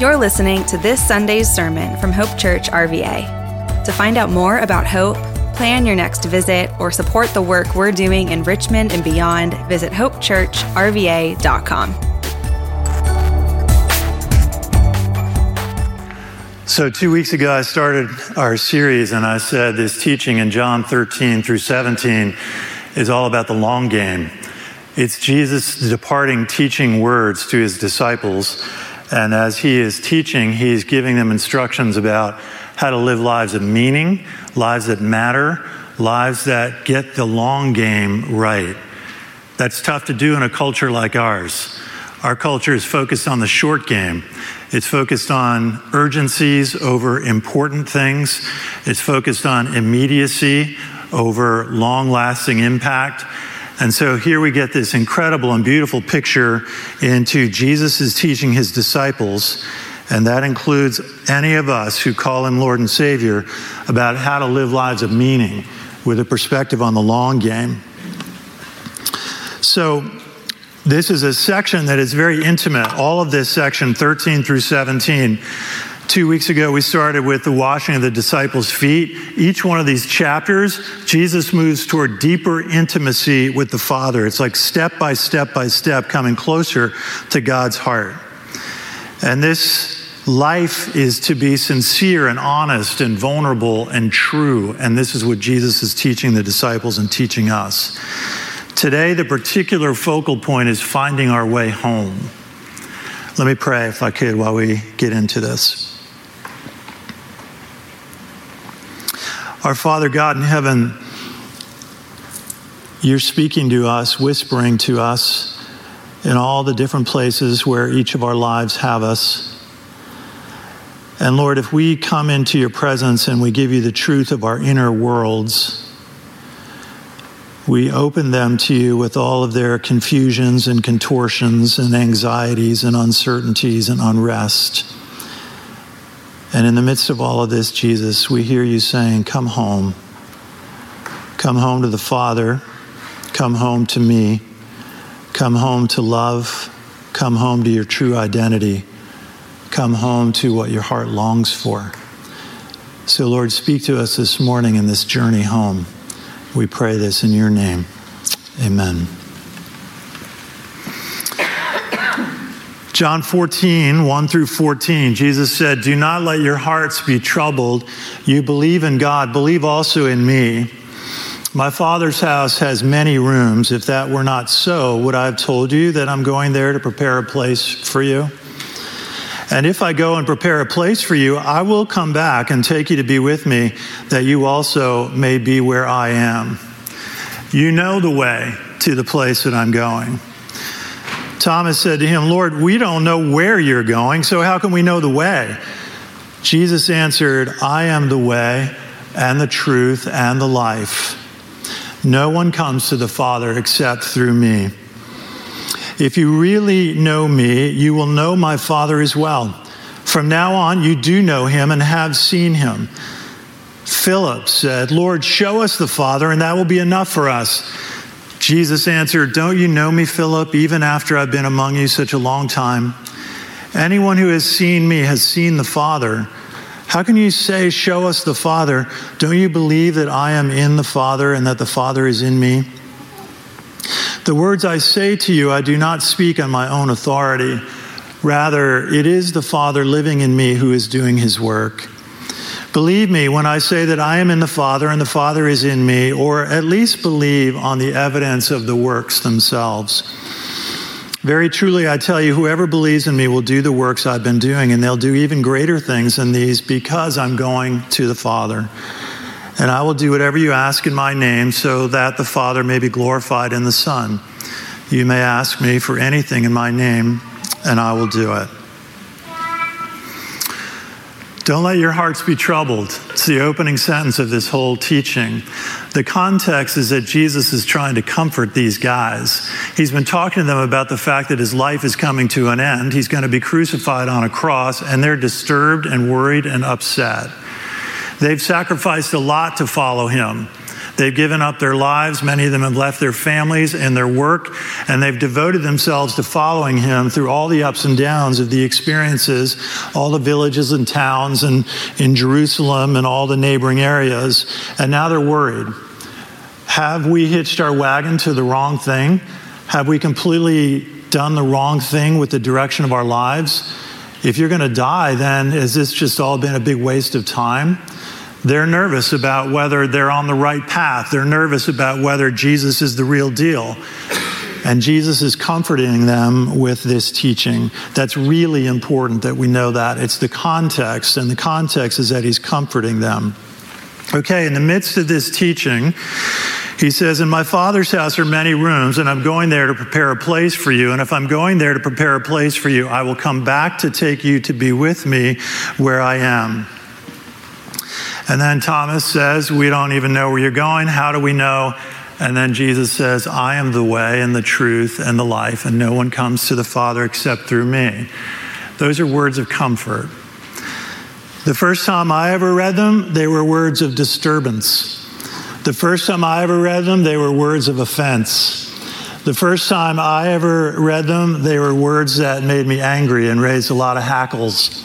You're listening to this Sunday's sermon from Hope Church RVA. To find out more about Hope, plan your next visit, or support the work we're doing in Richmond and beyond, visit hopechurchrva.com. So, two weeks ago, I started our series, and I said this teaching in John 13 through 17 is all about the long game. It's Jesus departing, teaching words to his disciples. And as he is teaching, he's giving them instructions about how to live lives of meaning, lives that matter, lives that get the long game right. That's tough to do in a culture like ours. Our culture is focused on the short game. It's focused on urgencies over important things. It's focused on immediacy over long lasting impact. And so here we get this incredible and beautiful picture into Jesus is teaching his disciples, and that includes any of us who call him Lord and Savior, about how to live lives of meaning with a perspective on the long game. So this is a section that is very intimate. All of this section, 13 through 17. Two weeks ago, we started with the washing of the disciples' feet. Each one of these chapters, Jesus moves toward deeper intimacy with the Father. It's like step by step by step coming closer to God's heart. And this life is to be sincere and honest and vulnerable and true. And this is what Jesus is teaching the disciples and teaching us. Today, the particular focal point is finding our way home. Let me pray, if I could, while we get into this. Our Father God in heaven, you're speaking to us, whispering to us in all the different places where each of our lives have us. And Lord, if we come into your presence and we give you the truth of our inner worlds, we open them to you with all of their confusions and contortions and anxieties and uncertainties and unrest. And in the midst of all of this, Jesus, we hear you saying, Come home. Come home to the Father. Come home to me. Come home to love. Come home to your true identity. Come home to what your heart longs for. So, Lord, speak to us this morning in this journey home. We pray this in your name. Amen. John 14, 1 through 14, Jesus said, Do not let your hearts be troubled. You believe in God, believe also in me. My Father's house has many rooms. If that were not so, would I have told you that I'm going there to prepare a place for you? And if I go and prepare a place for you, I will come back and take you to be with me, that you also may be where I am. You know the way to the place that I'm going. Thomas said to him, Lord, we don't know where you're going, so how can we know the way? Jesus answered, I am the way and the truth and the life. No one comes to the Father except through me. If you really know me, you will know my Father as well. From now on, you do know him and have seen him. Philip said, Lord, show us the Father, and that will be enough for us. Jesus answered, Don't you know me, Philip, even after I've been among you such a long time? Anyone who has seen me has seen the Father. How can you say, Show us the Father? Don't you believe that I am in the Father and that the Father is in me? The words I say to you, I do not speak on my own authority. Rather, it is the Father living in me who is doing his work. Believe me when I say that I am in the Father and the Father is in me, or at least believe on the evidence of the works themselves. Very truly, I tell you, whoever believes in me will do the works I've been doing, and they'll do even greater things than these because I'm going to the Father. And I will do whatever you ask in my name so that the Father may be glorified in the Son. You may ask me for anything in my name, and I will do it. Don't let your hearts be troubled. It's the opening sentence of this whole teaching. The context is that Jesus is trying to comfort these guys. He's been talking to them about the fact that his life is coming to an end. He's going to be crucified on a cross, and they're disturbed and worried and upset. They've sacrificed a lot to follow him. They've given up their lives. Many of them have left their families and their work, and they've devoted themselves to following him through all the ups and downs of the experiences, all the villages and towns and in Jerusalem and all the neighboring areas. And now they're worried. Have we hitched our wagon to the wrong thing? Have we completely done the wrong thing with the direction of our lives? If you're going to die, then has this just all been a big waste of time? They're nervous about whether they're on the right path. They're nervous about whether Jesus is the real deal. And Jesus is comforting them with this teaching. That's really important that we know that. It's the context, and the context is that he's comforting them. Okay, in the midst of this teaching, he says, In my Father's house are many rooms, and I'm going there to prepare a place for you. And if I'm going there to prepare a place for you, I will come back to take you to be with me where I am. And then Thomas says, We don't even know where you're going. How do we know? And then Jesus says, I am the way and the truth and the life, and no one comes to the Father except through me. Those are words of comfort. The first time I ever read them, they were words of disturbance. The first time I ever read them, they were words of offense. The first time I ever read them, they were words that made me angry and raised a lot of hackles.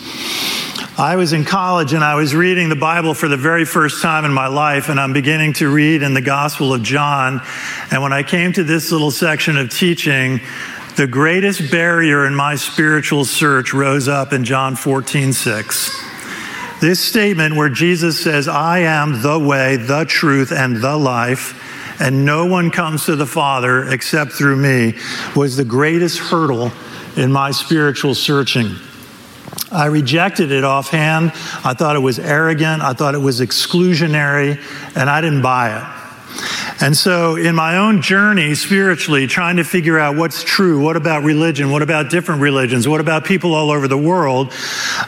I was in college and I was reading the Bible for the very first time in my life, and I'm beginning to read in the Gospel of John. And when I came to this little section of teaching, the greatest barrier in my spiritual search rose up in John 14, 6. This statement where Jesus says, I am the way, the truth, and the life, and no one comes to the Father except through me, was the greatest hurdle in my spiritual searching. I rejected it offhand. I thought it was arrogant. I thought it was exclusionary, and I didn't buy it. And so, in my own journey spiritually, trying to figure out what's true, what about religion, what about different religions, what about people all over the world,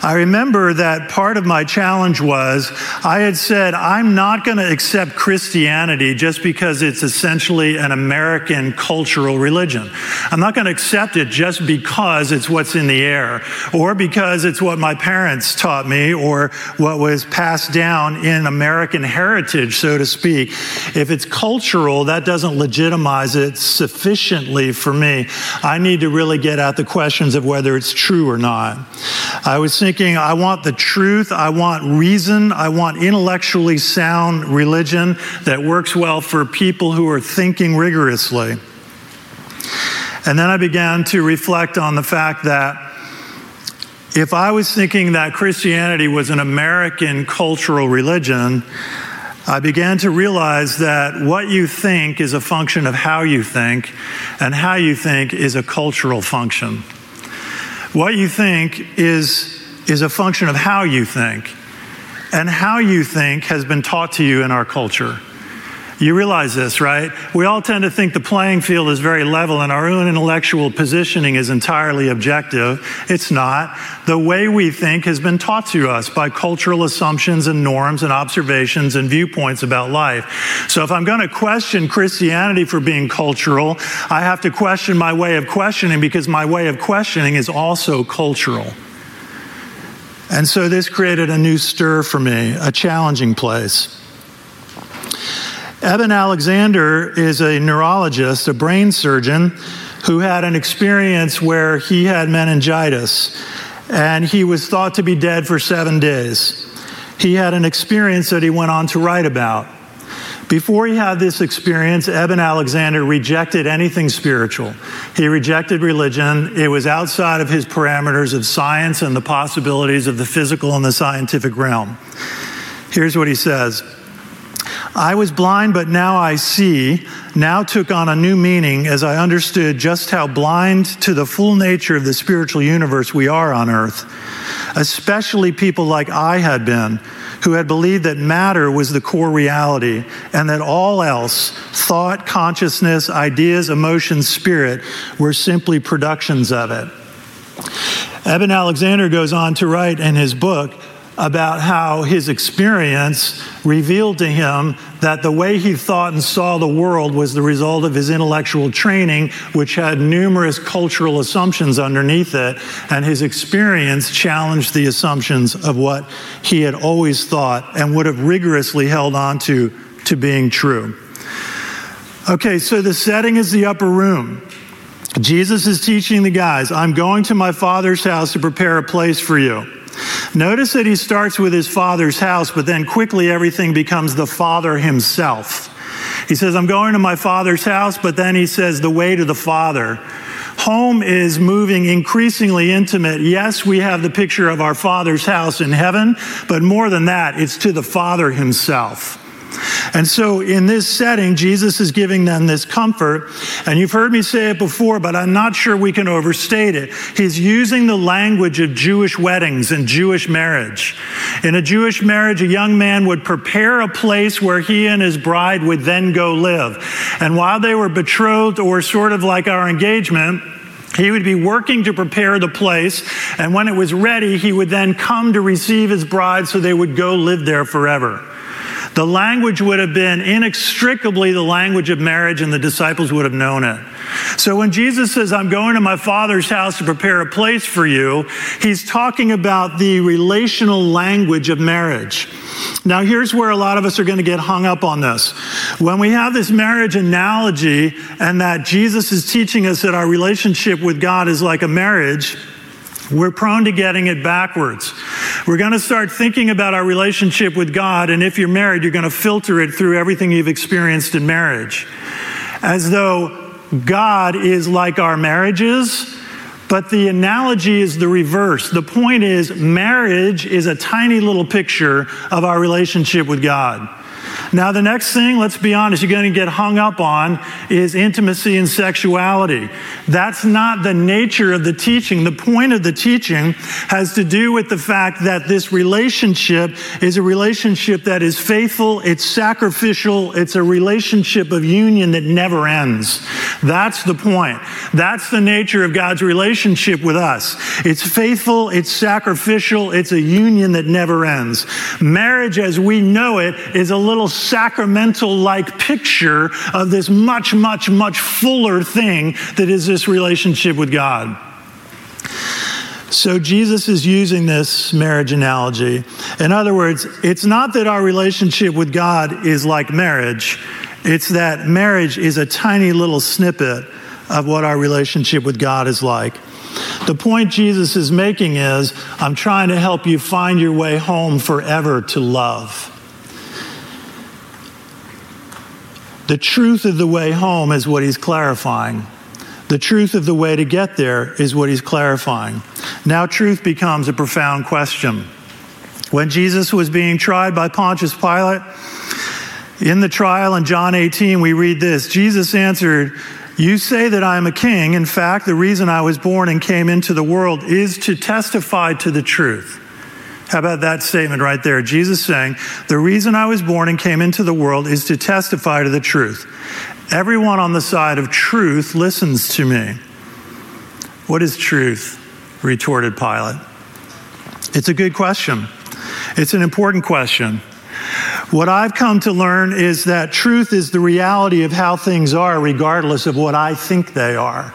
I remember that part of my challenge was I had said, I'm not going to accept Christianity just because it's essentially an American cultural religion. I'm not going to accept it just because it's what's in the air or because it's what my parents taught me or what was passed down in American heritage, so to speak. If it's cultural, cultural, that doesn't legitimize it sufficiently for me. I need to really get at the questions of whether it's true or not. I was thinking, I want the truth, I want reason, I want intellectually sound religion that works well for people who are thinking rigorously. And then I began to reflect on the fact that if I was thinking that Christianity was an American cultural religion, I began to realize that what you think is a function of how you think, and how you think is a cultural function. What you think is, is a function of how you think, and how you think has been taught to you in our culture. You realize this, right? We all tend to think the playing field is very level and our own intellectual positioning is entirely objective. It's not. The way we think has been taught to us by cultural assumptions and norms and observations and viewpoints about life. So if I'm going to question Christianity for being cultural, I have to question my way of questioning because my way of questioning is also cultural. And so this created a new stir for me, a challenging place. Eben Alexander is a neurologist, a brain surgeon, who had an experience where he had meningitis and he was thought to be dead for seven days. He had an experience that he went on to write about. Before he had this experience, Eben Alexander rejected anything spiritual. He rejected religion. It was outside of his parameters of science and the possibilities of the physical and the scientific realm. Here's what he says I was blind, but now I see, now took on a new meaning as I understood just how blind to the full nature of the spiritual universe we are on earth, especially people like I had been, who had believed that matter was the core reality and that all else, thought, consciousness, ideas, emotions, spirit, were simply productions of it. Eben Alexander goes on to write in his book about how his experience revealed to him that the way he thought and saw the world was the result of his intellectual training, which had numerous cultural assumptions underneath it. And his experience challenged the assumptions of what he had always thought and would have rigorously held on to to being true. Okay, so the setting is the upper room. Jesus is teaching the guys, I'm going to my father's house to prepare a place for you. Notice that he starts with his father's house, but then quickly everything becomes the father himself. He says, I'm going to my father's house, but then he says, the way to the father. Home is moving increasingly intimate. Yes, we have the picture of our father's house in heaven, but more than that, it's to the father himself. And so in this setting, Jesus is giving them this comfort. And you've heard me say it before, but I'm not sure we can overstate it. He's using the language of Jewish weddings and Jewish marriage. In a Jewish marriage, a young man would prepare a place where he and his bride would then go live. And while they were betrothed or sort of like our engagement, he would be working to prepare the place, and when it was ready, he would then come to receive his bride so they would go live there forever. The language would have been inextricably the language of marriage, and the disciples would have known it. So when Jesus says, I'm going to my Father's house to prepare a place for you, he's talking about the relational language of marriage. Now, here's where a lot of us are going to get hung up on this. When we have this marriage analogy, and that Jesus is teaching us that our relationship with God is like a marriage, we're prone to getting it backwards. We're going to start thinking about our relationship with God, and if you're married, you're going to filter it through everything you've experienced in marriage. As though God is like our marriages, but the analogy is the reverse. The point is, marriage is a tiny little picture of our relationship with God. Now, the next thing, let's be honest, you're going to get hung up on is intimacy and sexuality. That's not the nature of the teaching. The point of the teaching has to do with the fact that this relationship is a relationship that is faithful, it's sacrificial, it's a relationship of union that never ends. That's the point. That's the nature of God's relationship with us. It's faithful, it's sacrificial, it's a union that never ends. Marriage as we know it is a little sacramental like picture of this much, much, much fuller thing that is this relationship with God. So Jesus is using this marriage analogy. In other words, it's not that our relationship with God is like marriage, it's that marriage is a tiny little snippet of what our relationship with God is like. The point Jesus is making is I'm trying to help you find your way home forever to love. The truth of the way home is what he's clarifying. The truth of the way to get there is what he's clarifying. Now, truth becomes a profound question. When Jesus was being tried by Pontius Pilate, in the trial in John 18, we read this Jesus answered, You say that I am a king. In fact, the reason I was born and came into the world is to testify to the truth. How about that statement right there? Jesus saying, The reason I was born and came into the world is to testify to the truth. Everyone on the side of truth listens to me. What is truth? retorted Pilate. It's a good question. It's an important question. What I've come to learn is that truth is the reality of how things are, regardless of what I think they are.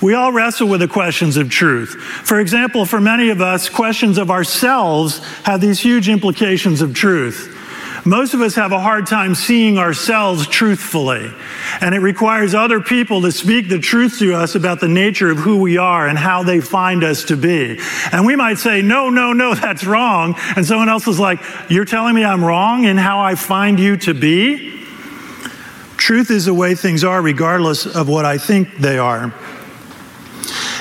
We all wrestle with the questions of truth. For example, for many of us, questions of ourselves have these huge implications of truth. Most of us have a hard time seeing ourselves truthfully, and it requires other people to speak the truth to us about the nature of who we are and how they find us to be. And we might say, No, no, no, that's wrong. And someone else is like, You're telling me I'm wrong in how I find you to be? Truth is the way things are, regardless of what I think they are.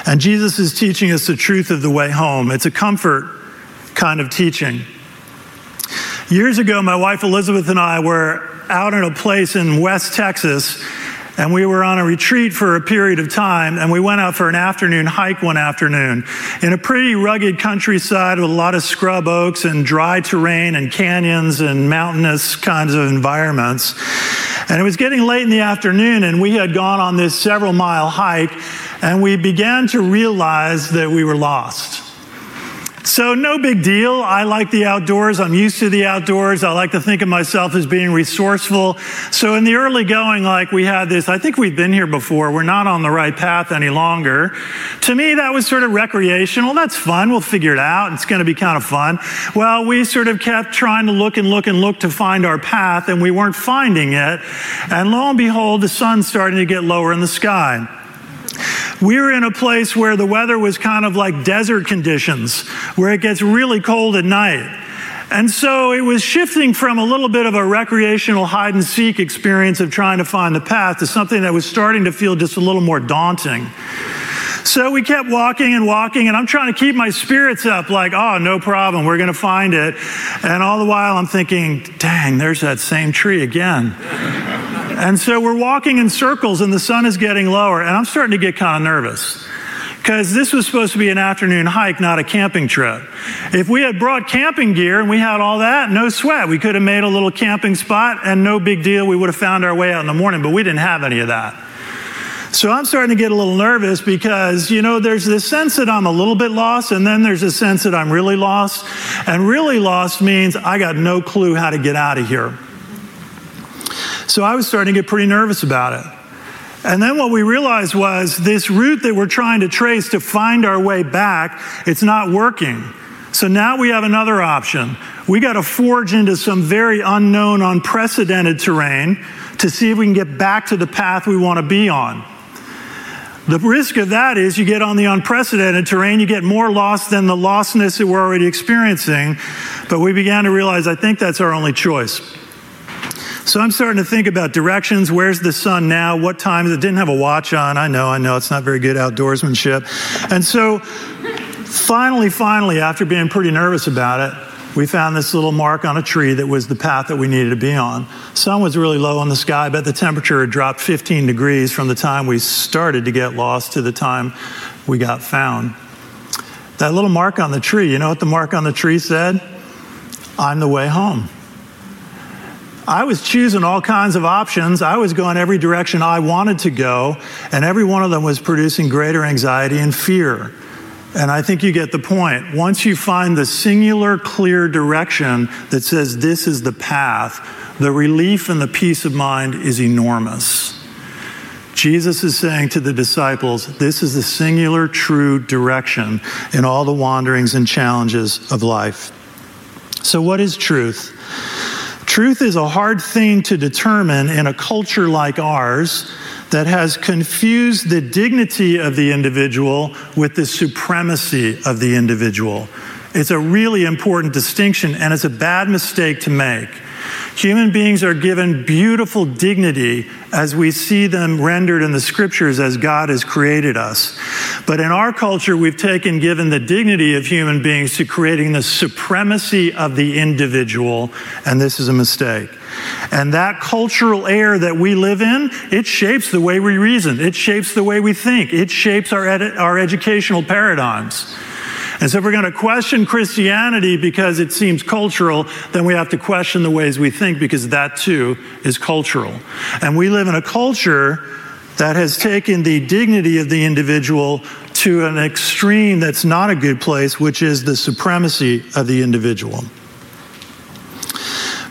And Jesus is teaching us the truth of the way home. It's a comfort kind of teaching. Years ago, my wife Elizabeth and I were out in a place in West Texas, and we were on a retreat for a period of time, and we went out for an afternoon hike one afternoon in a pretty rugged countryside with a lot of scrub oaks and dry terrain and canyons and mountainous kinds of environments. And it was getting late in the afternoon, and we had gone on this several mile hike, and we began to realize that we were lost. So, no big deal. I like the outdoors. I'm used to the outdoors. I like to think of myself as being resourceful. So, in the early going, like we had this, I think we've been here before. We're not on the right path any longer. To me, that was sort of recreational. That's fun. We'll figure it out. It's going to be kind of fun. Well, we sort of kept trying to look and look and look to find our path, and we weren't finding it. And lo and behold, the sun's starting to get lower in the sky we were in a place where the weather was kind of like desert conditions, where it gets really cold at night. And so it was shifting from a little bit of a recreational hide and seek experience of trying to find the path to something that was starting to feel just a little more daunting. So we kept walking and walking, and I'm trying to keep my spirits up, like, oh, no problem, we're going to find it. And all the while I'm thinking, dang, there's that same tree again. And so we're walking in circles and the sun is getting lower, and I'm starting to get kind of nervous because this was supposed to be an afternoon hike, not a camping trip. If we had brought camping gear and we had all that, no sweat. We could have made a little camping spot and no big deal. We would have found our way out in the morning, but we didn't have any of that. So I'm starting to get a little nervous because, you know, there's this sense that I'm a little bit lost, and then there's a sense that I'm really lost. And really lost means I got no clue how to get out of here. So I was starting to get pretty nervous about it. And then what we realized was this route that we're trying to trace to find our way back, it's not working. So now we have another option. We got to forge into some very unknown, unprecedented terrain to see if we can get back to the path we want to be on. The risk of that is you get on the unprecedented terrain, you get more lost than the lostness that we're already experiencing. But we began to realize I think that's our only choice. So I'm starting to think about directions. Where's the sun now? What time it? Didn't have a watch on. I know, I know, it's not very good outdoorsmanship. And so finally, finally, after being pretty nervous about it, we found this little mark on a tree that was the path that we needed to be on. Sun was really low in the sky, but the temperature had dropped 15 degrees from the time we started to get lost to the time we got found. That little mark on the tree, you know what the mark on the tree said? I'm the way home. I was choosing all kinds of options. I was going every direction I wanted to go, and every one of them was producing greater anxiety and fear. And I think you get the point. Once you find the singular, clear direction that says this is the path, the relief and the peace of mind is enormous. Jesus is saying to the disciples, this is the singular, true direction in all the wanderings and challenges of life. So, what is truth? Truth is a hard thing to determine in a culture like ours that has confused the dignity of the individual with the supremacy of the individual. It's a really important distinction, and it's a bad mistake to make. Human beings are given beautiful dignity as we see them rendered in the scriptures as God has created us. But in our culture, we've taken given the dignity of human beings to creating the supremacy of the individual, and this is a mistake. And that cultural air that we live in, it shapes the way we reason. It shapes the way we think. It shapes our, ed- our educational paradigms. And so if we're going to question Christianity because it seems cultural, then we have to question the ways we think because that too is cultural. And we live in a culture that has taken the dignity of the individual to an extreme that's not a good place, which is the supremacy of the individual.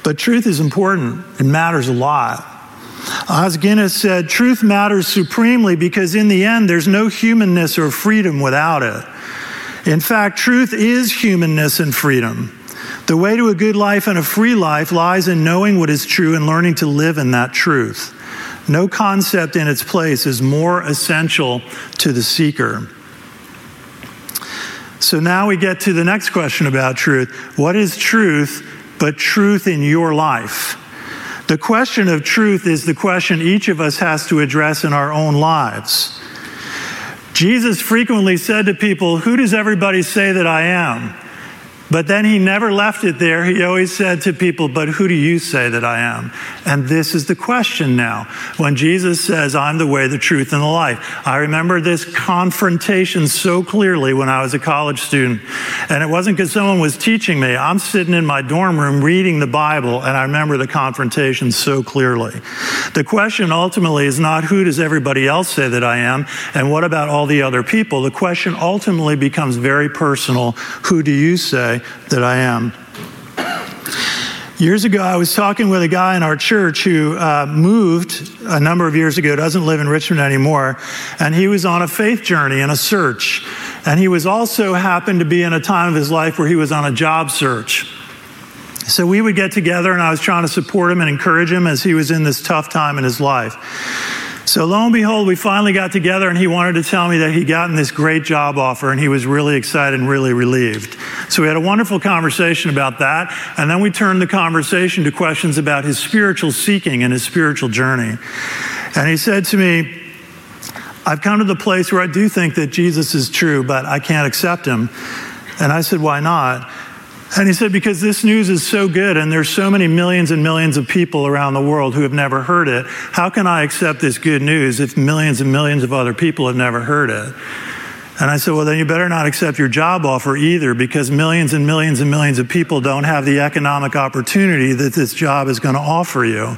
But truth is important, it matters a lot. Os Guinness said, Truth matters supremely because in the end, there's no humanness or freedom without it. In fact, truth is humanness and freedom. The way to a good life and a free life lies in knowing what is true and learning to live in that truth. No concept in its place is more essential to the seeker. So now we get to the next question about truth. What is truth but truth in your life? The question of truth is the question each of us has to address in our own lives. Jesus frequently said to people, Who does everybody say that I am? But then he never left it there. He always said to people, But who do you say that I am? And this is the question now. When Jesus says, I'm the way, the truth, and the life. I remember this confrontation so clearly when I was a college student. And it wasn't because someone was teaching me. I'm sitting in my dorm room reading the Bible, and I remember the confrontation so clearly. The question ultimately is not who does everybody else say that I am, and what about all the other people? The question ultimately becomes very personal. Who do you say? That I am. Years ago, I was talking with a guy in our church who uh, moved a number of years ago, doesn't live in Richmond anymore, and he was on a faith journey and a search. And he was also happened to be in a time of his life where he was on a job search. So we would get together, and I was trying to support him and encourage him as he was in this tough time in his life. So lo and behold, we finally got together and he wanted to tell me that he'd gotten this great job offer and he was really excited and really relieved. So we had a wonderful conversation about that. And then we turned the conversation to questions about his spiritual seeking and his spiritual journey. And he said to me, I've come to the place where I do think that Jesus is true, but I can't accept him. And I said, Why not? And he said, because this news is so good and there's so many millions and millions of people around the world who have never heard it, how can I accept this good news if millions and millions of other people have never heard it? And I said, well, then you better not accept your job offer either because millions and millions and millions of people don't have the economic opportunity that this job is going to offer you.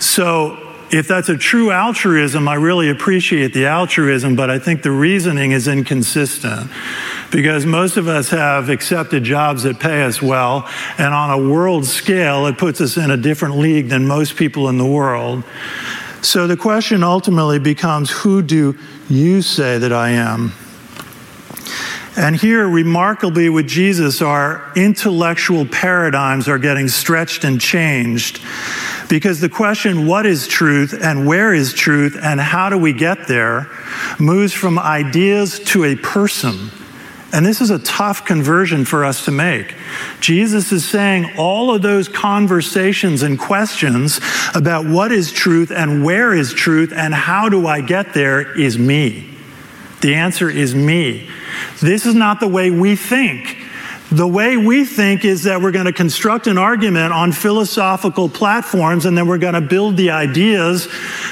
So if that's a true altruism, I really appreciate the altruism, but I think the reasoning is inconsistent because most of us have accepted jobs that pay us well, and on a world scale, it puts us in a different league than most people in the world. So the question ultimately becomes who do you say that I am? And here, remarkably, with Jesus, our intellectual paradigms are getting stretched and changed. Because the question, what is truth and where is truth and how do we get there, moves from ideas to a person. And this is a tough conversion for us to make. Jesus is saying all of those conversations and questions about what is truth and where is truth and how do I get there is me. The answer is me. This is not the way we think. The way we think is that we're going to construct an argument on philosophical platforms and then we're going to build the ideas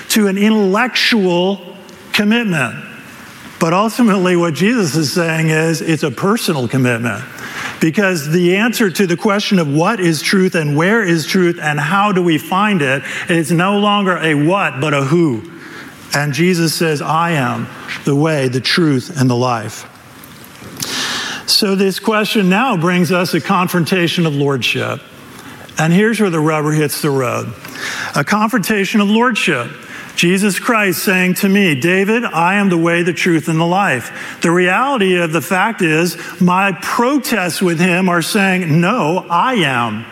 to an intellectual commitment. But ultimately, what Jesus is saying is it's a personal commitment. Because the answer to the question of what is truth and where is truth and how do we find it is no longer a what, but a who. And Jesus says, I am the way, the truth, and the life. So, this question now brings us a confrontation of lordship. And here's where the rubber hits the road a confrontation of lordship. Jesus Christ saying to me, David, I am the way, the truth, and the life. The reality of the fact is, my protests with him are saying, No, I am.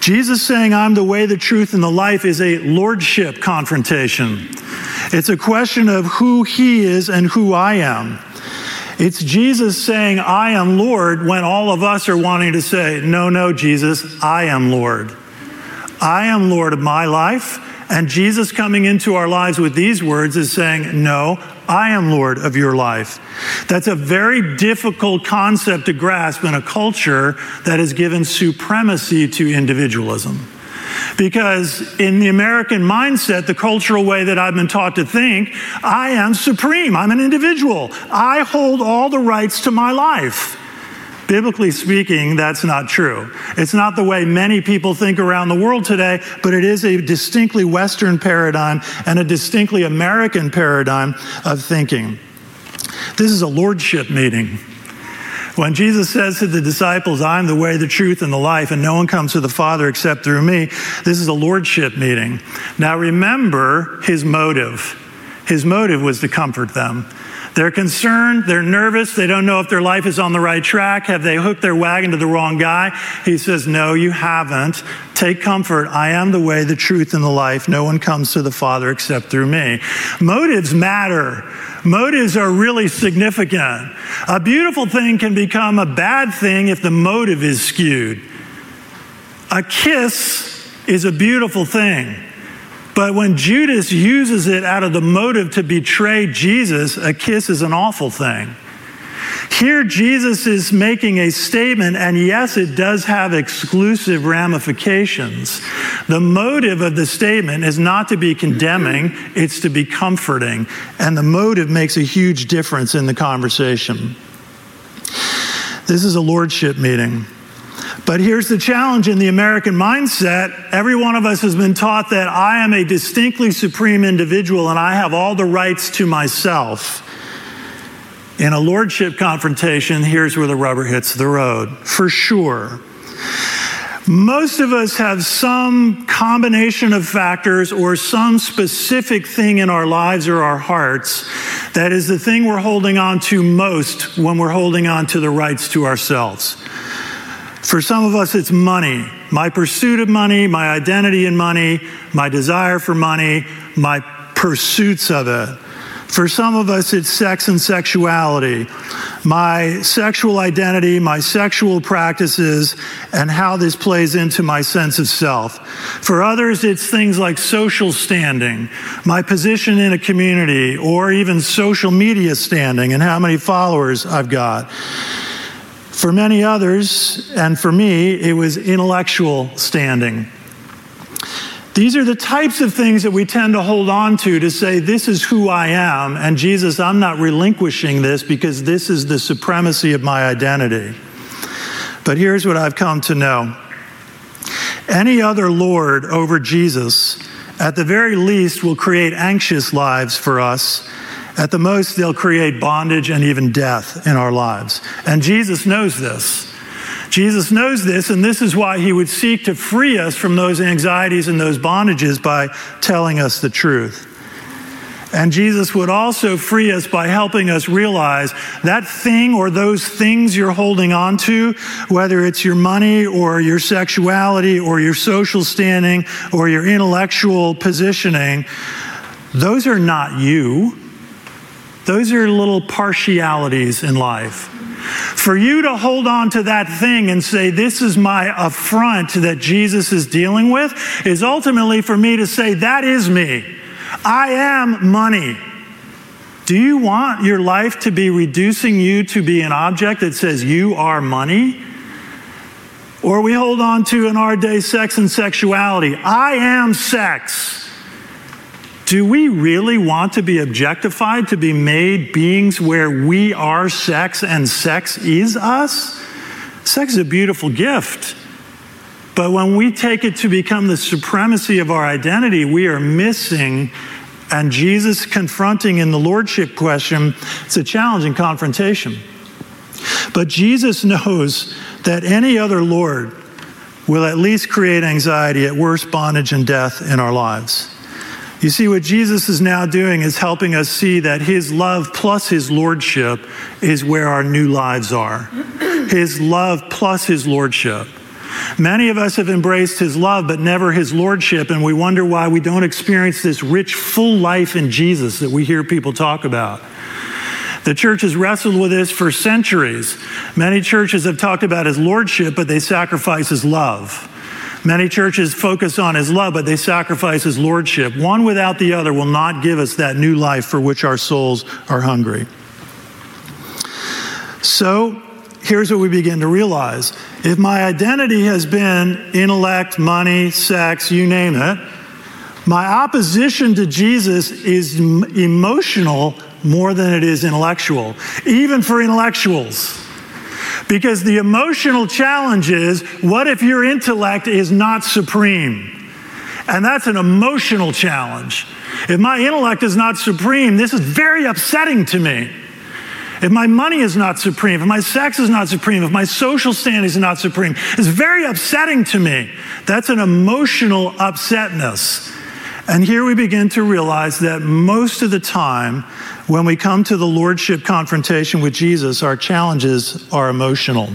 Jesus saying, I'm the way, the truth, and the life is a lordship confrontation. It's a question of who he is and who I am. It's Jesus saying, I am Lord, when all of us are wanting to say, No, no, Jesus, I am Lord. I am Lord of my life. And Jesus coming into our lives with these words is saying, No, I am Lord of your life. That's a very difficult concept to grasp in a culture that has given supremacy to individualism. Because in the American mindset, the cultural way that I've been taught to think, I am supreme. I'm an individual. I hold all the rights to my life. Biblically speaking, that's not true. It's not the way many people think around the world today, but it is a distinctly Western paradigm and a distinctly American paradigm of thinking. This is a lordship meeting. When Jesus says to the disciples, I'm the way, the truth, and the life, and no one comes to the Father except through me, this is a lordship meeting. Now remember his motive. His motive was to comfort them. They're concerned, they're nervous, they don't know if their life is on the right track. Have they hooked their wagon to the wrong guy? He says, No, you haven't. Take comfort. I am the way, the truth, and the life. No one comes to the Father except through me. Motives matter. Motives are really significant. A beautiful thing can become a bad thing if the motive is skewed. A kiss is a beautiful thing. But when Judas uses it out of the motive to betray Jesus, a kiss is an awful thing. Here, Jesus is making a statement, and yes, it does have exclusive ramifications. The motive of the statement is not to be condemning, it's to be comforting. And the motive makes a huge difference in the conversation. This is a lordship meeting. But here's the challenge in the American mindset. Every one of us has been taught that I am a distinctly supreme individual and I have all the rights to myself. In a lordship confrontation, here's where the rubber hits the road. For sure. Most of us have some combination of factors or some specific thing in our lives or our hearts that is the thing we're holding on to most when we're holding on to the rights to ourselves. For some of us, it's money. My pursuit of money, my identity in money, my desire for money, my pursuits of it. For some of us, it's sex and sexuality, my sexual identity, my sexual practices, and how this plays into my sense of self. For others, it's things like social standing, my position in a community, or even social media standing and how many followers I've got. For many others, and for me, it was intellectual standing. These are the types of things that we tend to hold on to to say, This is who I am, and Jesus, I'm not relinquishing this because this is the supremacy of my identity. But here's what I've come to know any other Lord over Jesus, at the very least, will create anxious lives for us at the most, they'll create bondage and even death in our lives. And Jesus knows this. Jesus knows this, and this is why he would seek to free us from those anxieties and those bondages by telling us the truth. And Jesus would also free us by helping us realize that thing or those things you're holding on to, whether it's your money or your sexuality or your social standing or your intellectual positioning, those are not you. Those are little partialities in life. For you to hold on to that thing and say, This is my affront that Jesus is dealing with, is ultimately for me to say, That is me. I am money. Do you want your life to be reducing you to be an object that says you are money? Or we hold on to in our day sex and sexuality. I am sex. Do we really want to be objectified, to be made beings where we are sex and sex is us? Sex is a beautiful gift. But when we take it to become the supremacy of our identity, we are missing. And Jesus confronting in the lordship question, it's a challenging confrontation. But Jesus knows that any other Lord will at least create anxiety, at worst, bondage and death in our lives. You see, what Jesus is now doing is helping us see that his love plus his lordship is where our new lives are. His love plus his lordship. Many of us have embraced his love, but never his lordship, and we wonder why we don't experience this rich, full life in Jesus that we hear people talk about. The church has wrestled with this for centuries. Many churches have talked about his lordship, but they sacrifice his love. Many churches focus on his love, but they sacrifice his lordship. One without the other will not give us that new life for which our souls are hungry. So, here's what we begin to realize if my identity has been intellect, money, sex, you name it, my opposition to Jesus is emotional more than it is intellectual, even for intellectuals. Because the emotional challenge is what if your intellect is not supreme? And that's an emotional challenge. If my intellect is not supreme, this is very upsetting to me. If my money is not supreme, if my sex is not supreme, if my social standing is not supreme, it's very upsetting to me. That's an emotional upsetness. And here we begin to realize that most of the time, when we come to the Lordship confrontation with Jesus, our challenges are emotional.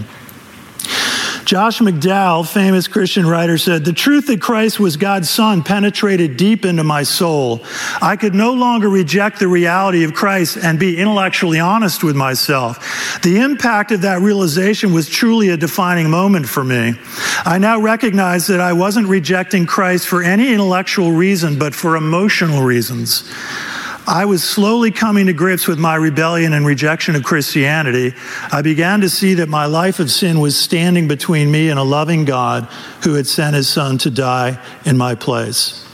Josh McDowell, famous Christian writer, said, The truth that Christ was God's Son penetrated deep into my soul. I could no longer reject the reality of Christ and be intellectually honest with myself. The impact of that realization was truly a defining moment for me. I now recognize that I wasn't rejecting Christ for any intellectual reason, but for emotional reasons. I was slowly coming to grips with my rebellion and rejection of Christianity. I began to see that my life of sin was standing between me and a loving God who had sent his son to die in my place.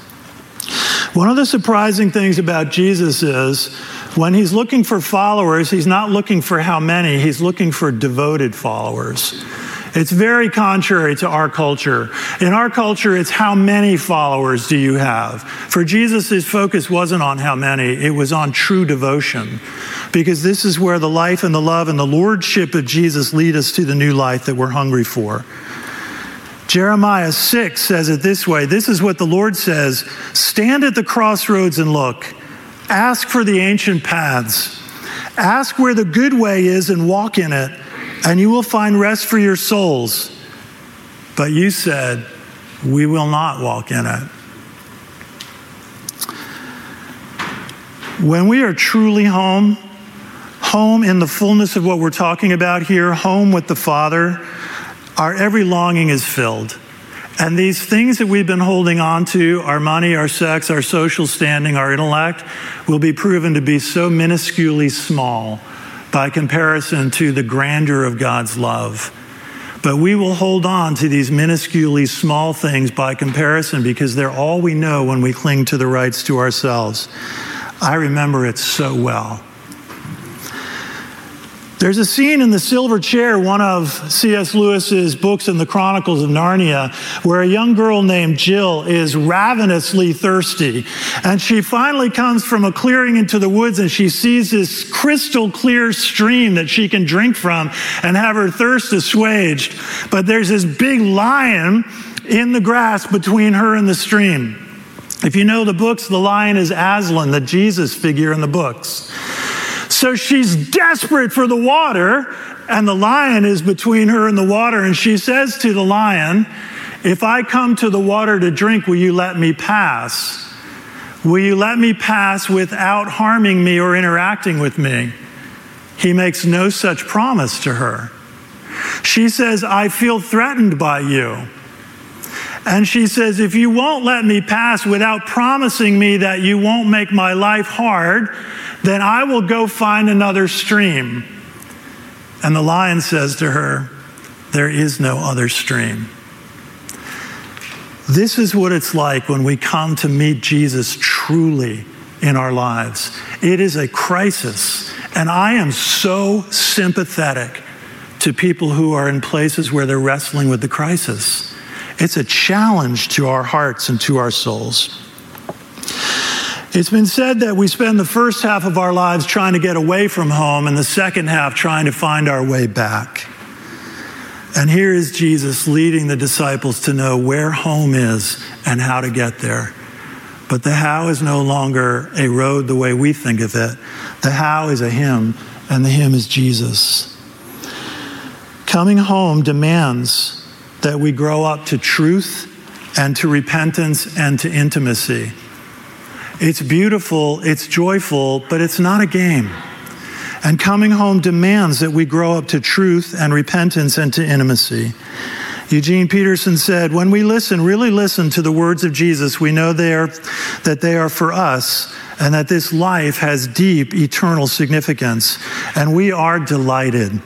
One of the surprising things about Jesus is when he's looking for followers, he's not looking for how many, he's looking for devoted followers. It's very contrary to our culture. In our culture, it's how many followers do you have? For Jesus, his focus wasn't on how many, it was on true devotion. Because this is where the life and the love and the lordship of Jesus lead us to the new life that we're hungry for. Jeremiah 6 says it this way This is what the Lord says Stand at the crossroads and look. Ask for the ancient paths. Ask where the good way is and walk in it and you will find rest for your souls. But you said, We will not walk in it. When we are truly home, home in the fullness of what we're talking about here, home with the Father, our every longing is filled. And these things that we've been holding on to, our money, our sex, our social standing, our intellect, will be proven to be so minusculely small by comparison to the grandeur of God's love. But we will hold on to these minusculely small things by comparison because they're all we know when we cling to the rights to ourselves. I remember it so well. There's a scene in The Silver Chair, one of C.S. Lewis's books in the Chronicles of Narnia, where a young girl named Jill is ravenously thirsty. And she finally comes from a clearing into the woods and she sees this crystal clear stream that she can drink from and have her thirst assuaged. But there's this big lion in the grass between her and the stream. If you know the books, the lion is Aslan, the Jesus figure in the books. So she's desperate for the water, and the lion is between her and the water. And she says to the lion, If I come to the water to drink, will you let me pass? Will you let me pass without harming me or interacting with me? He makes no such promise to her. She says, I feel threatened by you. And she says, If you won't let me pass without promising me that you won't make my life hard, then I will go find another stream. And the lion says to her, There is no other stream. This is what it's like when we come to meet Jesus truly in our lives. It is a crisis. And I am so sympathetic to people who are in places where they're wrestling with the crisis. It's a challenge to our hearts and to our souls. It's been said that we spend the first half of our lives trying to get away from home and the second half trying to find our way back. And here is Jesus leading the disciples to know where home is and how to get there. But the how is no longer a road the way we think of it. The how is a him, and the him is Jesus. Coming home demands that we grow up to truth and to repentance and to intimacy. It's beautiful, it's joyful, but it's not a game. And coming home demands that we grow up to truth and repentance and to intimacy. Eugene Peterson said, When we listen, really listen to the words of Jesus, we know they are, that they are for us and that this life has deep, eternal significance. And we are delighted.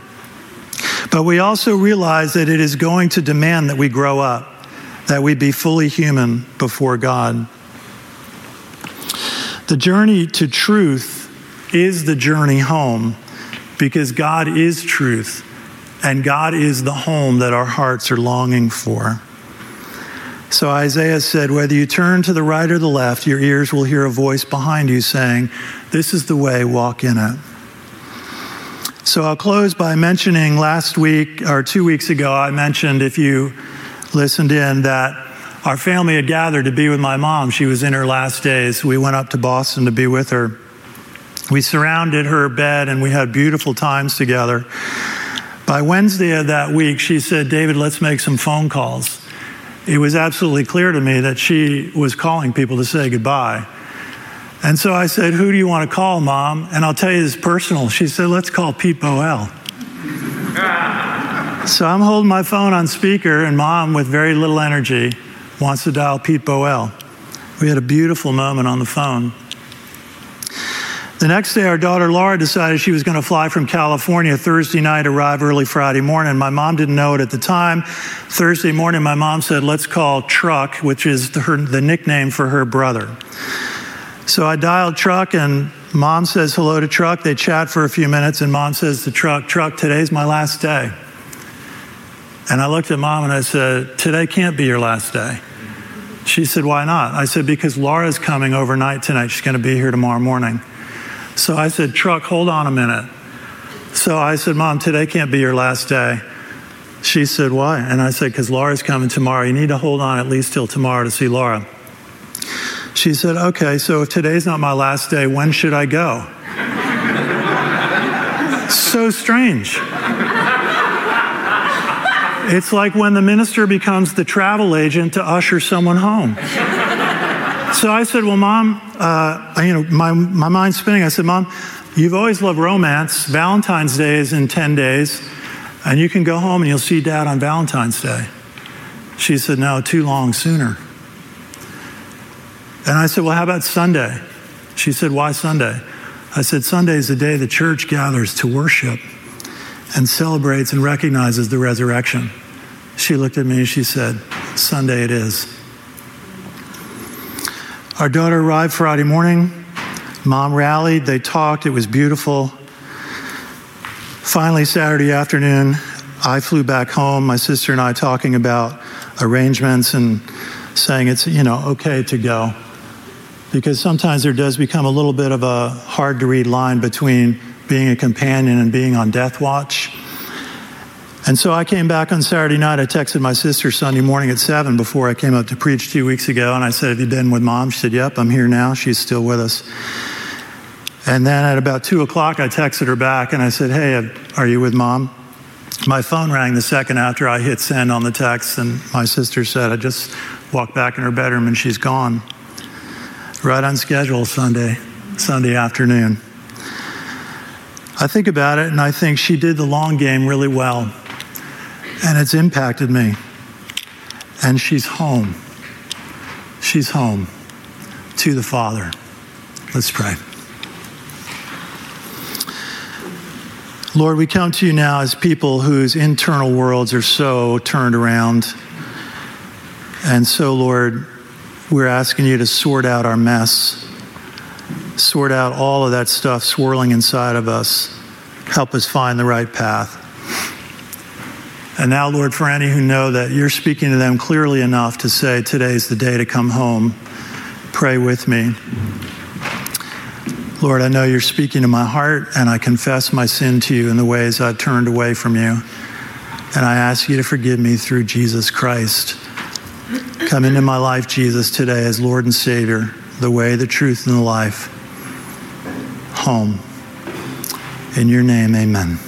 But we also realize that it is going to demand that we grow up, that we be fully human before God. The journey to truth is the journey home because God is truth and God is the home that our hearts are longing for. So Isaiah said, Whether you turn to the right or the left, your ears will hear a voice behind you saying, This is the way, walk in it. So I'll close by mentioning last week or two weeks ago, I mentioned, if you listened in, that our family had gathered to be with my mom. She was in her last days. We went up to Boston to be with her. We surrounded her bed and we had beautiful times together. By Wednesday of that week, she said, David, let's make some phone calls. It was absolutely clear to me that she was calling people to say goodbye. And so I said, Who do you want to call, Mom? And I'll tell you this personal. She said, Let's call Pete Boel. so I'm holding my phone on speaker, and Mom, with very little energy, wants to dial Pete Boel. We had a beautiful moment on the phone. The next day, our daughter Laura decided she was going to fly from California Thursday night, arrive early Friday morning. My mom didn't know it at the time. Thursday morning, my mom said, Let's call Truck, which is the, her, the nickname for her brother. So I dialed Truck, and mom says hello to Truck. They chat for a few minutes, and mom says to Truck, Truck, today's my last day. And I looked at mom and I said, Today can't be your last day. She said, Why not? I said, Because Laura's coming overnight tonight. She's going to be here tomorrow morning. So I said, Truck, hold on a minute. So I said, Mom, today can't be your last day. She said, Why? And I said, Because Laura's coming tomorrow. You need to hold on at least till tomorrow to see Laura. She said, Okay, so if today's not my last day, when should I go? so strange. It's like when the minister becomes the travel agent to usher someone home. So I said, Well, Mom, uh, you know, my, my mind's spinning. I said, Mom, you've always loved romance. Valentine's Day is in 10 days, and you can go home and you'll see Dad on Valentine's Day. She said, No, too long sooner. And I said, Well, how about Sunday? She said, Why Sunday? I said, Sunday is the day the church gathers to worship and celebrates and recognizes the resurrection. She looked at me and she said, Sunday it is. Our daughter arrived Friday morning. Mom rallied. They talked. It was beautiful. Finally, Saturday afternoon, I flew back home. My sister and I talking about arrangements and saying it's, you know, okay to go. Because sometimes there does become a little bit of a hard to read line between being a companion and being on death watch. And so I came back on Saturday night. I texted my sister Sunday morning at 7 before I came up to preach two weeks ago. And I said, Have you been with mom? She said, Yep, I'm here now. She's still with us. And then at about 2 o'clock, I texted her back and I said, Hey, are you with mom? My phone rang the second after I hit send on the text. And my sister said, I just walked back in her bedroom and she's gone. Right on schedule Sunday, Sunday afternoon. I think about it and I think she did the long game really well. And it's impacted me. And she's home. She's home to the Father. Let's pray. Lord, we come to you now as people whose internal worlds are so turned around. And so, Lord, we're asking you to sort out our mess, sort out all of that stuff swirling inside of us. Help us find the right path. And now, Lord, for any who know that you're speaking to them clearly enough to say, today's the day to come home, pray with me. Lord, I know you're speaking to my heart, and I confess my sin to you in the ways I've turned away from you. And I ask you to forgive me through Jesus Christ. Come into my life, Jesus, today as Lord and Savior, the way, the truth, and the life. Home. In your name, amen.